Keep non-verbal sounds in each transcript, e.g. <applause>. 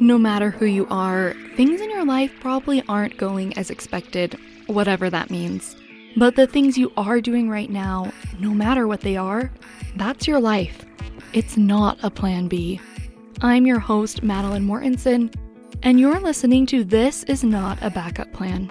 No matter who you are, things in your life probably aren't going as expected, whatever that means. But the things you are doing right now, no matter what they are, that's your life. It's not a plan B. I'm your host, Matilyn Mortensen, and you're listening to This Is Not a Backup Plan.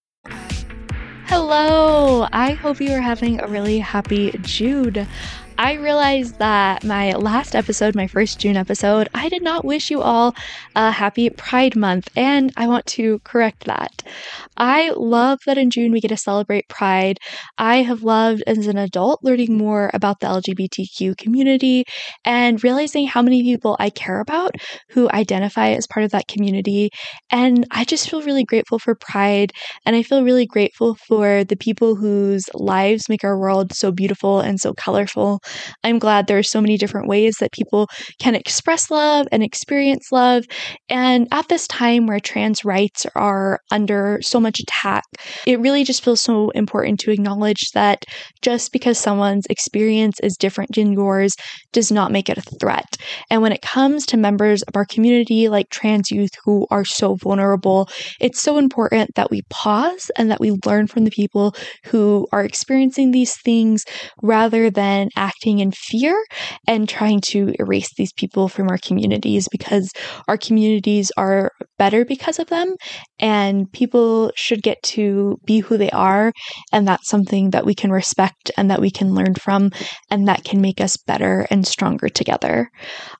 Hello! I hope you are having a really happy June. I realized that my last episode, my first June episode, I did not wish you all a happy Pride Month, and I want to correct that. I love that in June we get to celebrate Pride. I have loved as an adult learning more about the LGBTQ community and realizing how many people I care about who identify as part of that community. And I just feel really grateful for Pride, and I feel really grateful for the people whose lives make our world so beautiful and so colorful. I'm glad there are so many different ways that people can express love and experience love. And at this time where trans rights are under so much attack, it really just feels so important to acknowledge that just because someone's experience is different than yours does not make it a threat. And when it comes to members of our community, like trans youth who are so vulnerable, it's so important that we pause and that we learn from the people who are experiencing these things rather than acting in fear and trying to erase these people from our communities because our communities are better because of them and people should get to be who they are and that's something that we can respect and that we can learn from and that can make us better and stronger together.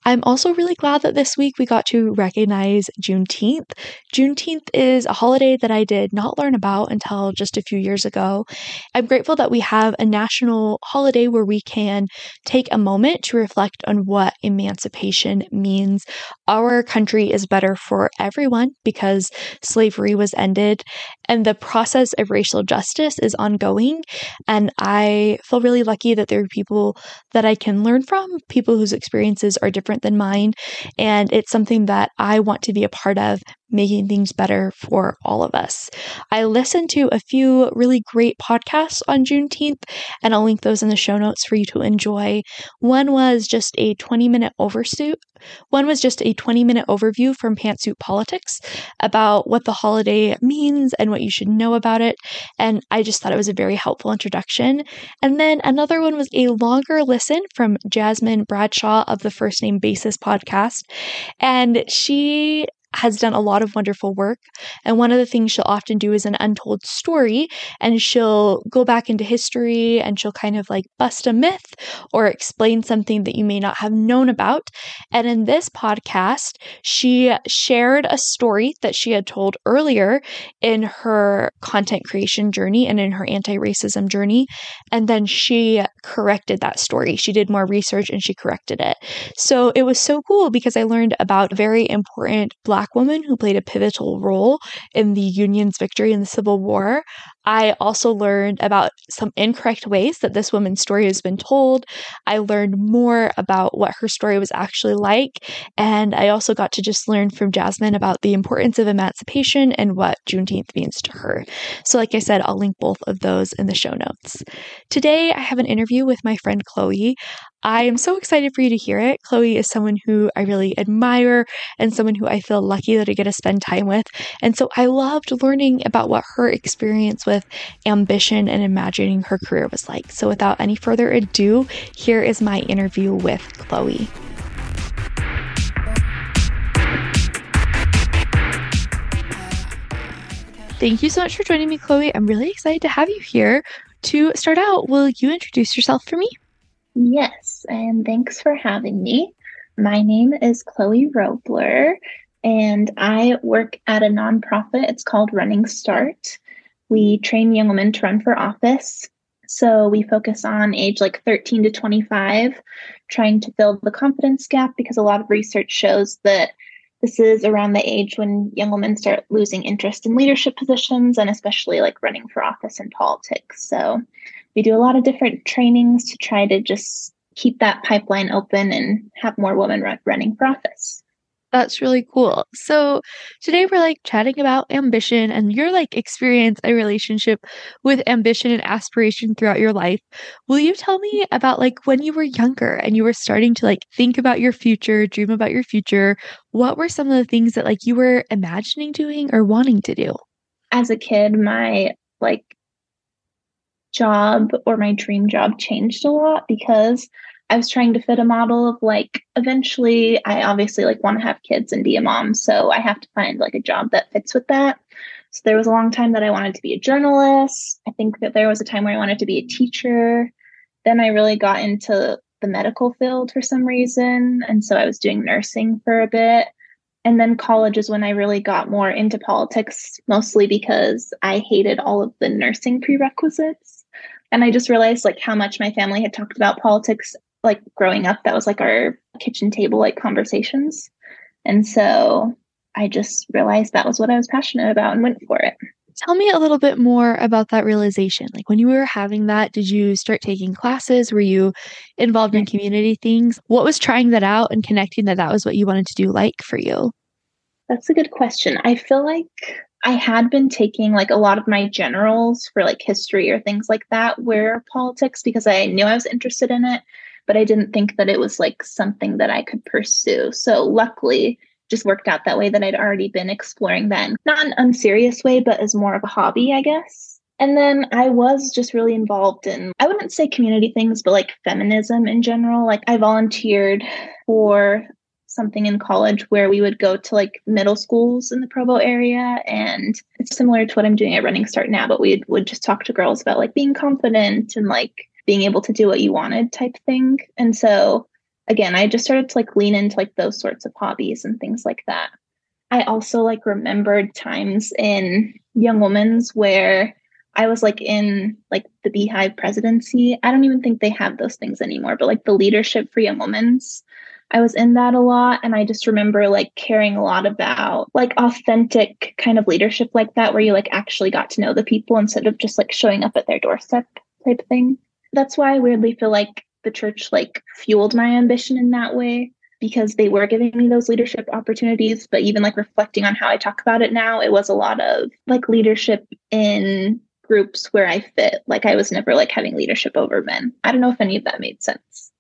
I'm also really glad that this week we got to recognize Juneteenth. Juneteenth is a holiday that I did not learn about until just a few years ago. I'm grateful that we have a national holiday where we can can take a moment to reflect on what emancipation means. Our country is better for everyone because slavery was ended and the process of racial justice is ongoing. And I feel really lucky that there are people that I can learn from, people whose experiences are different than mine. And it's something that I want to be a part of making things better for all of us. I listened to a few really great podcasts on Juneteenth, and I'll link those in the show notes for you to enjoy. One was just a 20 minute oversuit. One was just a 20 minute overview from Pantsuit Politics about what the holiday means and what you should know about it. And I just thought it was a very helpful introduction. And then another one was a longer listen from Jasmine Bradshaw of the First Name Basis podcast. And she has done a lot of wonderful work. And one of the things she'll often do is an untold story, and she'll go back into history and she'll kind of like bust a myth or explain something that you may not have known about. And in this podcast, she shared a story that she had told earlier in her content creation journey and in her anti racism journey. And then she corrected that story. She did more research and she corrected it. So it was so cool because I learned about very important Black Black woman who played a pivotal role in the Union's victory in the Civil War. I also learned about some incorrect ways that this woman's story has been told. I learned more about what her story was actually like. And I also got to just learn from Jasmine about the importance of emancipation and what Juneteenth means to her. So, like I said, I'll link both of those in the show notes. Today, I have an interview with my friend Chloe. I am so excited for you to hear it. Chloe is someone who I really admire and someone who I feel lucky that I get to spend time with. And so I loved learning about what her experience with ambition and imagining her career was like. So without any further ado, here is my interview with Chloe. Thank you so much for joining me, Chloe. I'm really excited to have you here. To start out, will you introduce yourself for me? Yes, and thanks for having me. My name is Chloe Roblyer, and I work at a nonprofit. It's called Running Start. We train young women to run for office. So we focus on age like 13 to 25, trying to fill the confidence gap because a lot of research shows that this is around the age when young women start losing interest in leadership positions and especially like running for office in politics. So we do a lot of different trainings to try to just keep that pipeline open and have more women run- running for office. That's really cool. So today we're like chatting about ambition and your like experience a relationship with ambition and aspiration throughout your life. Will you tell me about like when you were younger and you were starting to like think about your future, dream about your future? What were some of the things that like you were imagining doing or wanting to do? As a kid, my like job or my dream job changed a lot because I was trying to fit a model of like eventually I obviously like want to have kids and be a mom. So I have to find like a job that fits with that. So there was a long time that I wanted to be a journalist. I think that there was a time where I wanted to be a teacher. Then I really got into the medical field for some reason. And so I was doing nursing for a bit. And then college is when I really got more into politics, mostly because I hated all of the nursing prerequisites. And I just realized like how much my family had talked about politics like growing up, that was like our kitchen table like conversations. And so I just realized that was what I was passionate about and went for it. Tell me a little bit more about that realization. Like when you were having that, did you start taking classes? Were you involved in community things? What was trying that out and connecting that that was what you wanted to do like for you? That's a good question. I feel like I had been taking like a lot of my generals for like history or things like that were politics because I knew I was interested in it but I didn't think that it was like something that I could pursue. So luckily, just worked out that way that I'd already been exploring then, not an unserious way, but as more of a hobby, I guess. And then I was just really involved in, I wouldn't say community things, but like feminism in general. Like I volunteered for something in college where we would go to like middle schools in the Provo area. And it's similar to what I'm doing at Running Start now, but we would just talk to girls about like being confident and like being able to do what you wanted type thing. And so again, I just started to like lean into like those sorts of hobbies and things like that. I also like remembered times in Young Women's where I was like in like the Beehive presidency. I don't even think they have those things anymore, but like the leadership for Young Women's, I was in that a lot. And I just remember like caring a lot about like authentic kind of leadership like that, where you like actually got to know the people instead of just like showing up at their doorstep type thing. That's why I weirdly feel like the church like fueled my ambition in that way because they were giving me those leadership opportunities but even like reflecting on how I talk about it now it was a lot of like leadership in groups where I fit. Like I was never like having leadership over men. I don't know if any of that made sense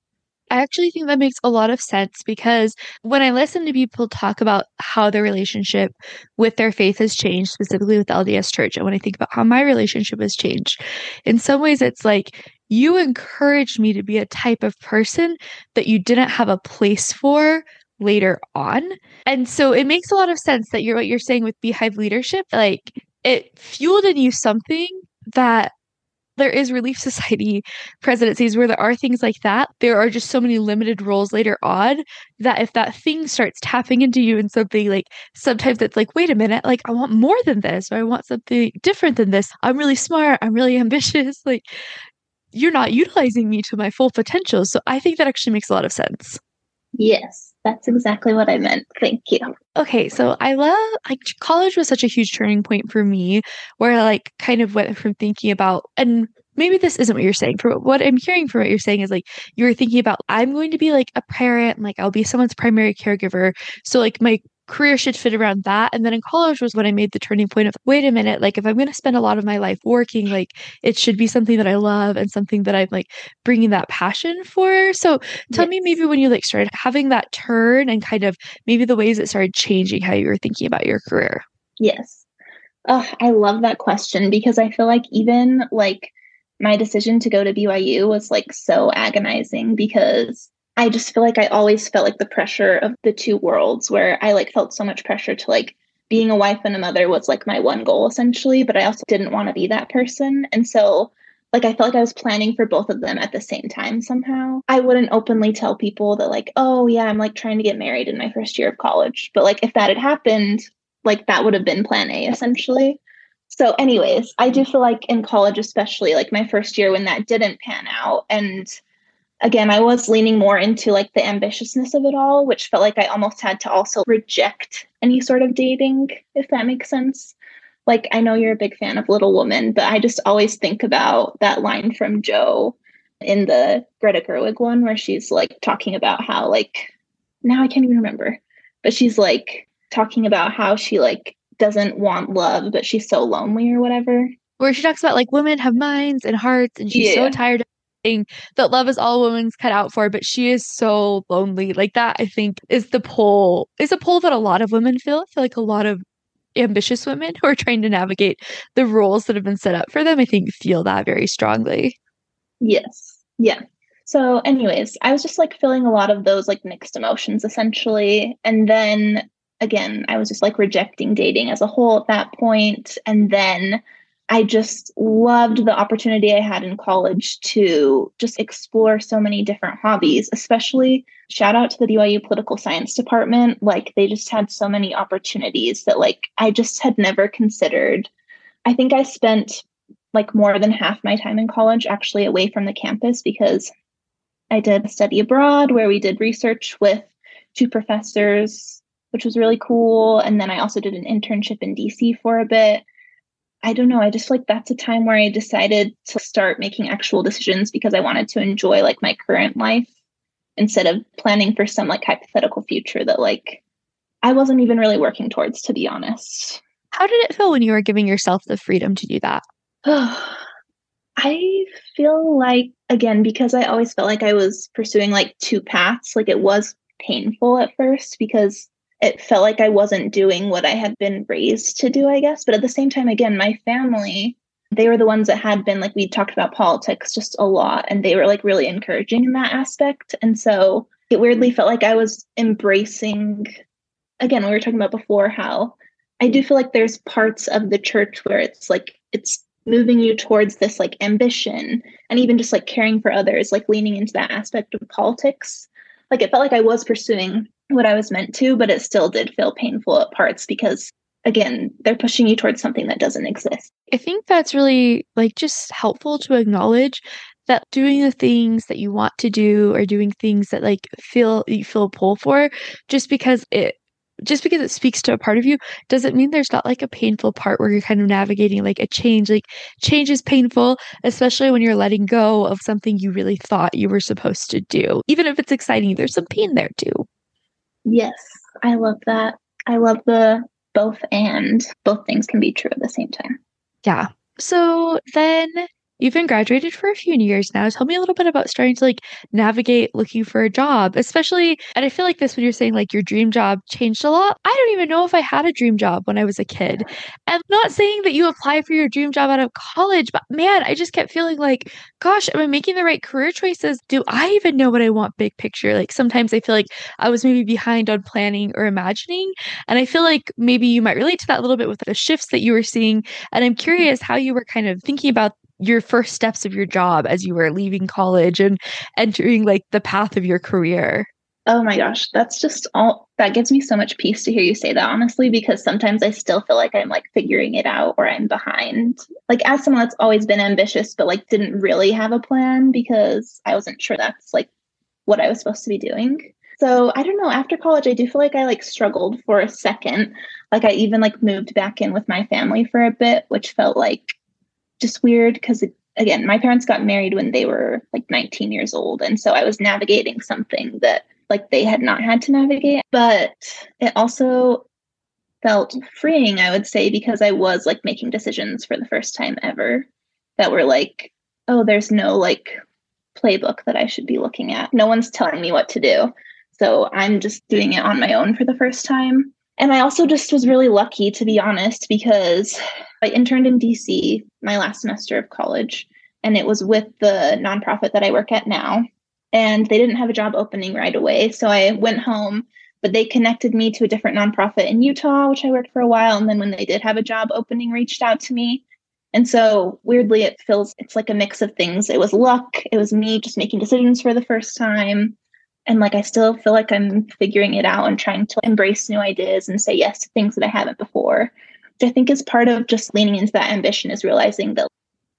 I actually think that makes a lot of sense because when I listen to people talk about how their relationship with their faith has changed, specifically with LDS Church, and when I think about how my relationship has changed, in some ways it's like you encouraged me to be a type of person that you didn't have a place for later on. And so it makes a lot of sense that you're what you're saying with beehive leadership, like it fueled in you something that there is relief society presidencies where there are things like that there are just so many limited roles later on that if that thing starts tapping into you in something like sometimes it's like wait a minute like i want more than this or i want something different than this i'm really smart i'm really <laughs> ambitious like you're not utilizing me to my full potential. So I think that actually makes a lot of sense. Yes, that's exactly what I meant. Thank you. Okay, so I love like college was such a huge turning point for me where I like kind of went from thinking about and maybe this isn't what you're saying. For what I'm hearing from what you're saying is like you were thinking about I'm going to be like a parent, like I'll be someone's primary caregiver. So like my career should fit around that. And then in college was when I made the turning point of wait a minute, like if I'm going to spend a lot of my life working, like it should be something that I love and something that I'm like bringing that passion for. So tell yes. me maybe when you like started having that turn and kind of maybe the ways it started changing how you were thinking about your career. Yes. Oh, I love that question because I feel like even like my decision to go to BYU was like so agonizing because I just feel like I always felt like the pressure of the two worlds where I like felt so much pressure to like being a wife and a mother was like my one goal essentially, but I also didn't want to be that person. And so like I felt like I was planning for both of them at the same time somehow. I wouldn't openly tell people that like, oh yeah, I'm like trying to get married in my first year of college. But like if that had happened, like that would have been plan A essentially. So, anyways, I do feel like in college, especially like my first year when that didn't pan out, and again, I was leaning more into like the ambitiousness of it all, which felt like I almost had to also reject any sort of dating, if that makes sense. Like, I know you're a big fan of Little Woman, but I just always think about that line from Jo in the Greta Gerwig one where she's like talking about how, like, now I can't even remember, but she's like talking about how she like doesn't want love, but she's so lonely or whatever. Where she talks about like women have minds and hearts, and she's yeah. so tired of saying that love is all women's cut out for, but she is so lonely. Like that, I think is the pull is a pull that a lot of women feel. I feel like a lot of ambitious women <laughs> who are trying to navigate the roles that have been set up for them, I think feel that very strongly. Yes. Yeah. So, anyways, I was just like feeling a lot of those like mixed emotions essentially. And then again, I was just like rejecting dating as a whole at that point. And then I just loved the opportunity I had in college to just explore so many different hobbies, especially shout out to the BYU political science department. Like they just had so many opportunities that like I just had never considered. I think I spent like more than half my time in college actually away from the campus because I did study abroad where we did research with two professors, which was really cool. And then I also did an internship in DC for a bit. I don't know. I just like that's a time where I decided to start making actual decisions because I wanted to enjoy like my current life instead of planning for some like hypothetical future that like I wasn't even really working towards, to be honest. How did it feel when you were giving yourself the freedom to do that? <sighs> I feel like, again, because I always felt like I was pursuing like two paths, like it was painful at first because it felt like I wasn't doing what I had been raised to do, I guess. But at the same time, again, my family, they were the ones that had been like, we talked about politics just a lot, and they were like really encouraging in that aspect. And so it weirdly felt like I was embracing, again, we were talking about before how I do feel like there's parts of the church where it's like, it's moving you towards this like ambition and even just like caring for others, like leaning into that aspect of politics. Like it felt like I was pursuing what I was meant to, but it still did feel painful at parts because again, they're pushing you towards something that doesn't exist. I think that's really like just helpful to acknowledge that doing the things that you want to do or doing things that like feel you feel a pull for just because it just because it speaks to a part of you doesn't mean there's not like a painful part where you're kind of navigating like a change like change is painful especially when you're letting go of something you really thought you were supposed to do even if it's exciting there's some pain there too Yes, I love that. I love the both and both things can be true at the same time. Yeah. So then You've been graduated for a few years now. Tell me a little bit about starting to like navigate looking for a job, especially. And I feel like this when you're saying like your dream job changed a lot. I don't even know if I had a dream job when I was a kid. And not saying that you apply for your dream job out of college, but man, I just kept feeling like, gosh, am I making the right career choices? Do I even know what I want big picture? Like sometimes I feel like I was maybe behind on planning or imagining. And I feel like maybe you might relate to that a little bit with the shifts that you were seeing. And I'm mm-hmm. curious how you were kind of thinking about your first steps of your job as you were leaving college and entering like the path of your career? Oh my gosh, that's just all that gives me so much peace to hear you say that, honestly, because sometimes I still feel like I'm like figuring it out or I'm behind. Like, as someone that's always been ambitious, but like didn't really have a plan because I wasn't sure that's like what I was supposed to be doing. So I don't know. After college, I do feel like I like struggled for a second. Like, I even like moved back in with my family for a bit, which felt like just weird because again, my parents got married when they were like 19 years old. And so I was navigating something that like they had not had to navigate. But it also felt freeing, I would say, because I was like making decisions for the first time ever that were like, oh, there's no like playbook that I should be looking at. No one's telling me what to do. So I'm just doing it on my own for the first time. And I also just was really lucky, to be honest, because I interned in DC my last semester of college, and it was with the nonprofit that I work at now. And they didn't have a job opening right away. So I went home, but they connected me to a different nonprofit in Utah, which I worked for a while. And then when they did have a job opening, reached out to me. And so weirdly, it feels it's like a mix of things. It was luck, it was me just making decisions for the first time and like I still feel like I'm figuring it out and trying to embrace new ideas and say yes to things that I haven't before. which I think is part of just leaning into that ambition is realizing that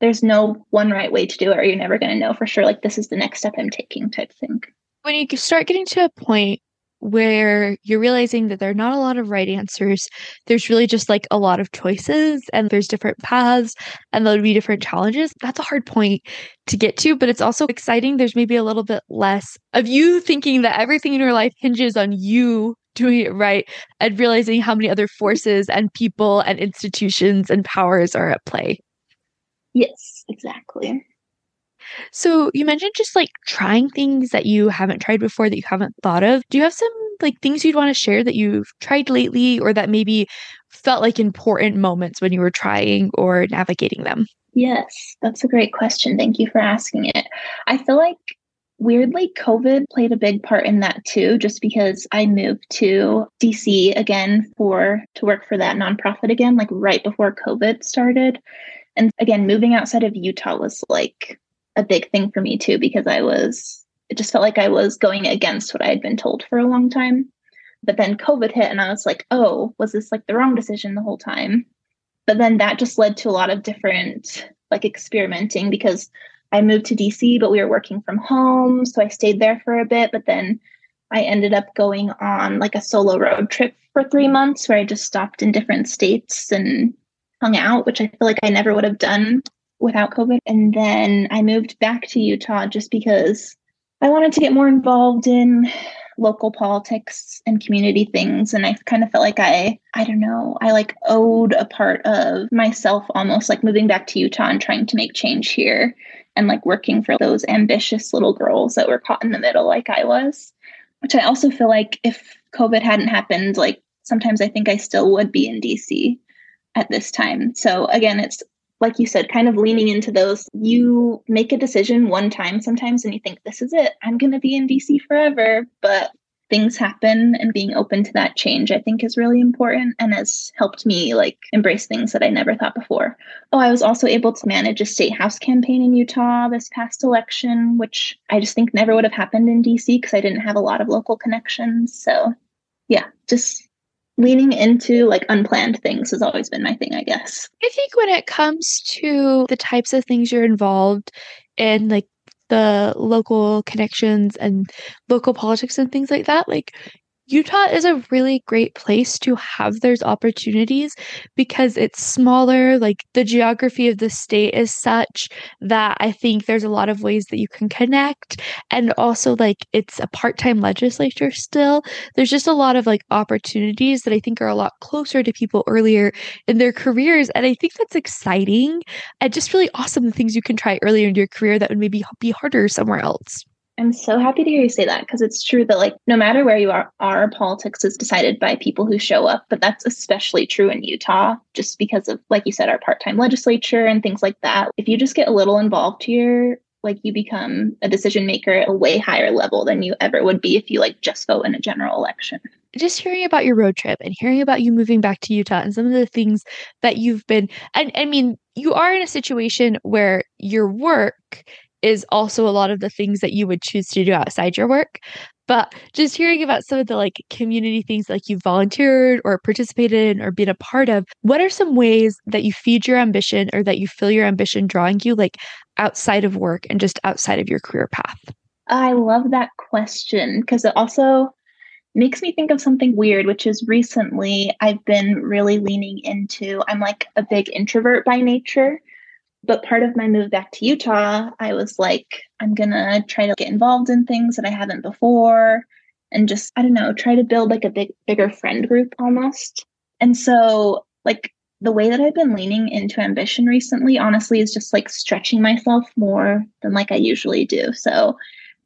there's no one right way to do it or you're never going to know for sure like this is the next step i'm taking type thing when you start getting to a point where you're realizing that there are not a lot of right answers. There's really just like a lot of choices and there's different paths and there'll be different challenges. That's a hard point to get to, but it's also exciting. There's maybe a little bit less of you thinking that everything in your life hinges on you doing it right and realizing how many other forces and people and institutions and powers are at play. Yes, exactly. So you mentioned just like trying things that you haven't tried before that you haven't thought of. Do you have some like things you'd want to share that you've tried lately or that maybe felt like important moments when you were trying or navigating them? Yes, that's a great question. Thank you for asking it. I feel like weirdly COVID played a big part in that too just because I moved to DC again for to work for that nonprofit again like right before COVID started. And again, moving outside of Utah was like a big thing for me too because I was it just felt like I was going against what I had been told for a long time. But then COVID hit and I was like, "Oh, was this like the wrong decision the whole time?" But then that just led to a lot of different like experimenting because I moved to DC, but we were working from home, so I stayed there for a bit, but then I ended up going on like a solo road trip for 3 months where I just stopped in different states and hung out, which I feel like I never would have done without COVID. And then I moved back to Utah just because I wanted to get more involved in local politics and community things and i kind of felt like i i don't know i like owed a part of myself almost like moving back to utah and trying to make change here and like working for those ambitious little girls that were caught in the middle like i was which i also feel like if covid hadn't happened like sometimes i think i still would be in dc at this time so again it's like you said, kind of leaning into those. You make a decision one time sometimes and you think, this is it, I'm going to be in DC forever. But things happen and being open to that change, I think, is really important and has helped me like embrace things that I never thought before. Oh, I was also able to manage a state house campaign in Utah this past election, which I just think never would have happened in DC because I didn't have a lot of local connections. So, yeah, just leaning into like unplanned things has always been my thing, I guess. I think when it comes to the types of things you're involved in, like the local connections and local politics and things like that, like Utah is a really great place to have those opportunities because it's smaller. Like the geography of the state is such that I think there's a lot of ways that you can connect. And also, like, it's a part time legislature still. There's just a lot of like opportunities that I think are a lot closer to people earlier in their careers. And I think that's exciting and just really awesome the things you can try earlier in your career that would maybe be harder somewhere else. I'm so happy to hear you say that because it's true that like no matter where you are, our politics is decided by people who show up, but that's especially true in Utah just because of like you said our part-time legislature and things like that. If you just get a little involved here, like you become a decision maker at a way higher level than you ever would be if you like just vote in a general election. Just hearing about your road trip and hearing about you moving back to Utah and some of the things that you've been and I mean you are in a situation where your work is also a lot of the things that you would choose to do outside your work. But just hearing about some of the like community things like you volunteered or participated in or been a part of, what are some ways that you feed your ambition or that you feel your ambition drawing you like outside of work and just outside of your career path? I love that question because it also makes me think of something weird, which is recently I've been really leaning into, I'm like a big introvert by nature. But part of my move back to Utah, I was like, I'm going to try to get involved in things that I haven't before and just, I don't know, try to build like a big, bigger friend group almost. And so, like, the way that I've been leaning into ambition recently, honestly, is just like stretching myself more than like I usually do. So,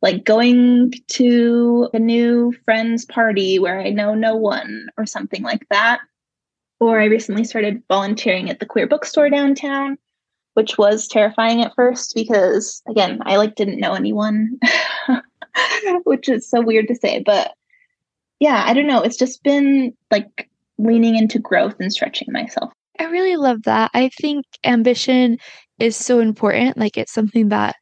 like going to a new friend's party where I know no one or something like that. Or I recently started volunteering at the queer bookstore downtown which was terrifying at first because again, I like didn't know anyone, <laughs> which is so weird to say, but yeah, I don't know. It's just been like leaning into growth and stretching myself. I really love that. I think ambition is so important. Like it's something that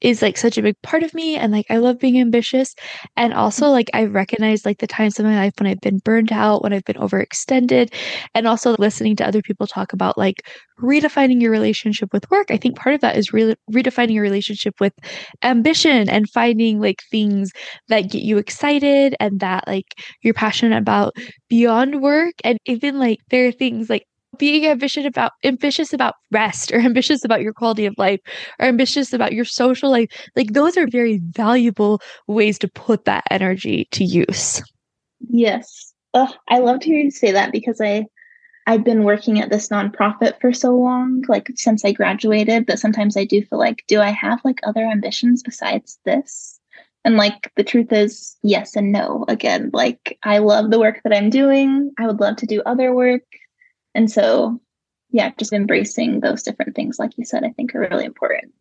is like such a big part of me and like I love being ambitious and also like I recognize like the times in my life when I've been burned out, when I've been overextended and also listening to other people talk about like redefining your relationship with work. I think part of that is really redefining your relationship with ambition and finding like things that get you excited and that like you're passionate about beyond work and even like there are things like being ambitious about ambitious about rest or ambitious about your quality of life or ambitious about your social life like those are very valuable ways to put that energy to use. Yes. I love to hear you say that because i i've been working at this nonprofit for so long like since i graduated that sometimes i do feel like do i have like other ambitions besides this? And like the truth is yes and no again. Like i love the work that i'm doing. I would love to do other work and so, yeah, just embracing those different things, like you said, I think are really important.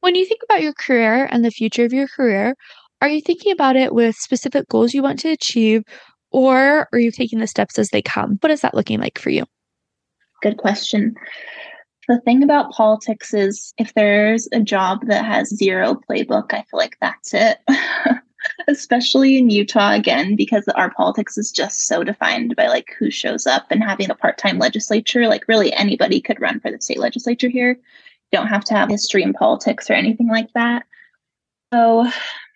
When you think about your career and the future of your career, are you thinking about it with specific goals you want to achieve, or are you taking the steps as they come? What is that looking like for you? Good question. The thing about politics is if there's a job that has zero playbook, I feel like that's it. <laughs> especially in Utah again, because our politics is just so defined by like who shows up and having a part time legislature. Like, really, anybody could run for the state legislature here. You don't have to have history in politics or anything like that. So,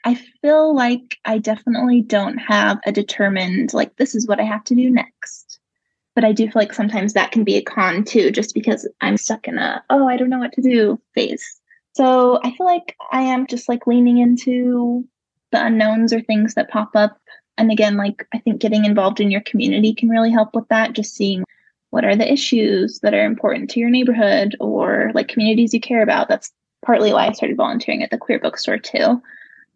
I feel like I definitely don't have a determined, like, this is what I have to do next. But I do feel like sometimes that can be a con too, just because I'm stuck in a, oh, I don't know what to do phase. So I feel like I am just like leaning into the unknowns or things that pop up. And again, like I think getting involved in your community can really help with that. Just seeing what are the issues that are important to your neighborhood or like communities you care about. That's partly why I started volunteering at the queer bookstore too.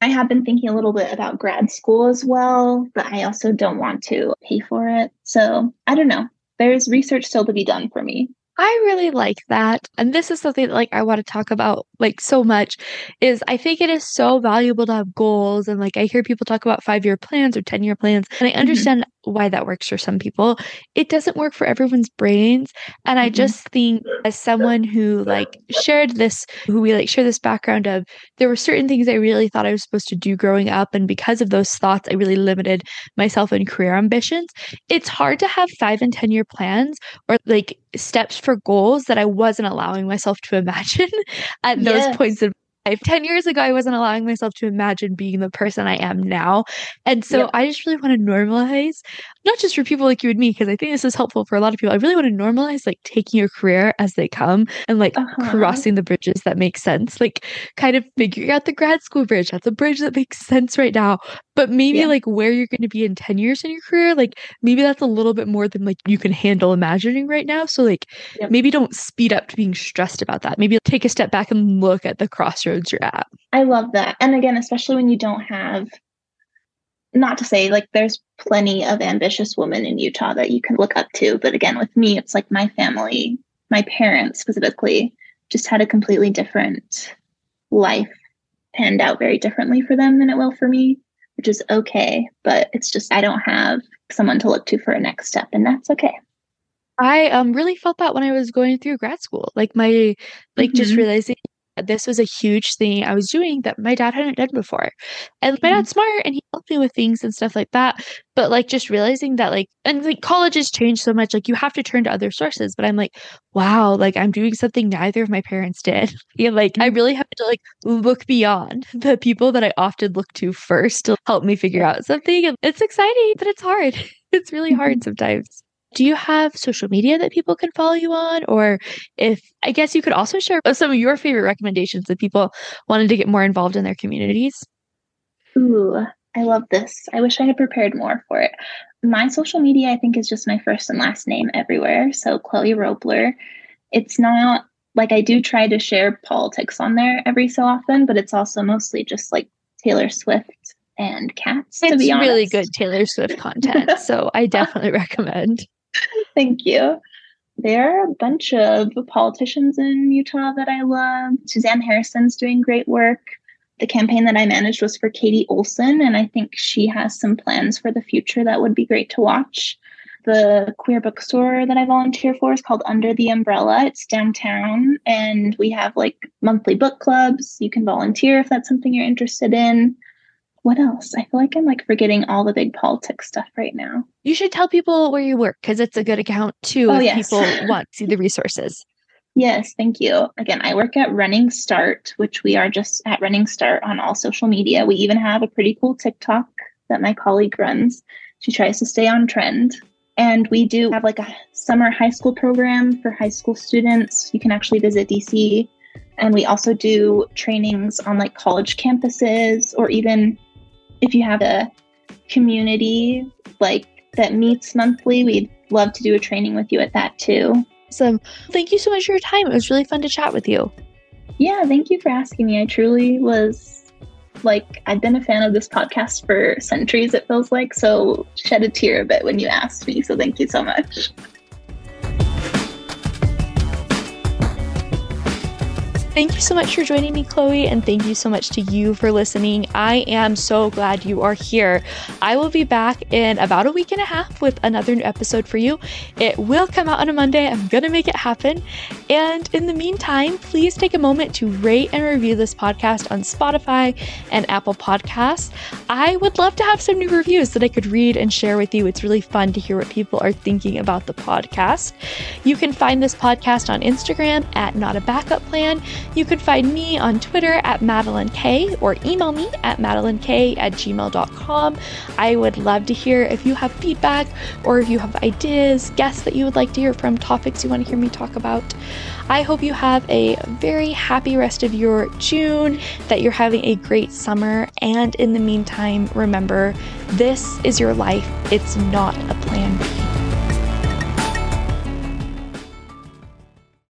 I have been thinking a little bit about grad school as well, but I also don't want to pay for it. So I don't know. There's research still to be done for me. I really like that. And this is something that, like I want to talk about like so much is I think it is so valuable to have goals and like I hear people talk about 5-year plans or 10-year plans and I mm-hmm. understand mm-hmm. Why that works for some people. It doesn't work for everyone's brains and mm-hmm. I just think as someone who like shared this who we like share this background of there were certain things I really thought I was supposed to do growing up and because of those thoughts I really limited myself in career ambitions. It's hard to have 5 and 10 year plans or like steps for goals that I wasn't allowing myself to <laughs> imagine at those points in. 10 years ago, I wasn't allowing myself to imagine being the person I am now. And so yep. I just really want to normalize, not just for people like you and me, because I think this is helpful for a lot of people. I really want to normalize like taking your career as they come and like uh-huh. crossing the bridges that make sense, like kind of figuring out the grad school bridge. That's a bridge that makes sense right now. But maybe yeah. like where you're going to be in 10 years in your career, like maybe that's a little bit more than like you can handle imagining right now. So like yep. maybe don't speed up to being stressed about that. Maybe take a step back and look at the crossroads you're at. I love that. And again, especially when you don't have not to say like there's plenty of ambitious women in Utah that you can look up to, but again, with me, it's like my family, my parents specifically, just had a completely different life panned out very differently for them than it will for me, which is okay. But it's just I don't have someone to look to for a next step, and that's okay. I um really felt that when I was going through grad school. Like my like mm-hmm. just realizing this was a huge thing I was doing that my dad hadn't done before. And my dad's mm-hmm. smart and he helped me with things and stuff like that. But like just realizing that like and like college has changed so much, like you have to turn to other sources. But I'm like, wow, like I'm doing something neither of my parents did. <laughs> yeah, like I mm-hmm. really have to like look beyond <laughs> the people that I often look to first to help me figure out something. And it's exciting, but it's hard. <laughs> It's really hard mm-hmm. sometimes do you have social media that people can follow you on? Or if I guess you could also share some of your favorite recommendations that people wanted to get more involved in their communities. Ooh, I love this. I wish I had prepared more for it. My social media, I think, is just my first and last name everywhere. So Chloe Roblyer. It's not like I do try to share politics on there every so often, but it's also mostly just like Taylor Swift and cats. It's really good Taylor Swift content. <laughs> so I definitely recommend. <laughs> Thank you. There are a bunch of politicians in Utah that I love. Suzanne Harrison's doing great work. The campaign that I managed was for Katie Olson, and I think she has some plans for the future that would be great to watch. the queer bookstore that I volunteer for is called Under the Umbrella. It's downtown, and we have like monthly book clubs. You can volunteer if that's something you're interested in. What else? I feel like I'm like forgetting all the big politics stuff right now. You should tell people where you work because it's a good account too Oh, if yes. people <laughs> want to see the resources. Yes, thank you. Again, I work at Running Start, which we are just at Running Start on all social media. We even have a pretty cool TikTok that my colleague runs. She tries to stay on trend. And we do have like a summer high school program for high school students. You can actually visit DC. And we also do trainings on like college campuses, or even if you have a community like that meets monthly, we'd love to do a training with you at that too. So thank you so much for your time. It was really fun to chat with you. Yeah, thank you for asking me. I truly was like, I've been a fan of this podcast for centuries, it feels like. So, shed a tear a bit when you asked me. So, thank you so much. Thank you so much for joining me, Chloe, and thank you so much to you for listening. I am so glad you are here. I will be back in about a week and a half with another new episode for you. It will come out on a Monday. I'm going to make it happen. And in the meantime, please take a moment to rate and review this podcast on Spotify and Apple Podcasts. I would love to have some new reviews that I could read and share with you. It's really fun to hear what people are thinking about the podcast. You can find this podcast on Instagram at Not a Backup Plan. You can find me on Twitter at Matilyn K or email me at matilynkay at gmail.com. I would love to hear if you have feedback or if you have ideas, guests that you would like to hear from, topics you want to hear me talk about. I hope you have a very happy rest of your June, that you're having a great summer, and in the meantime, remember this is your life, it's not a plan B.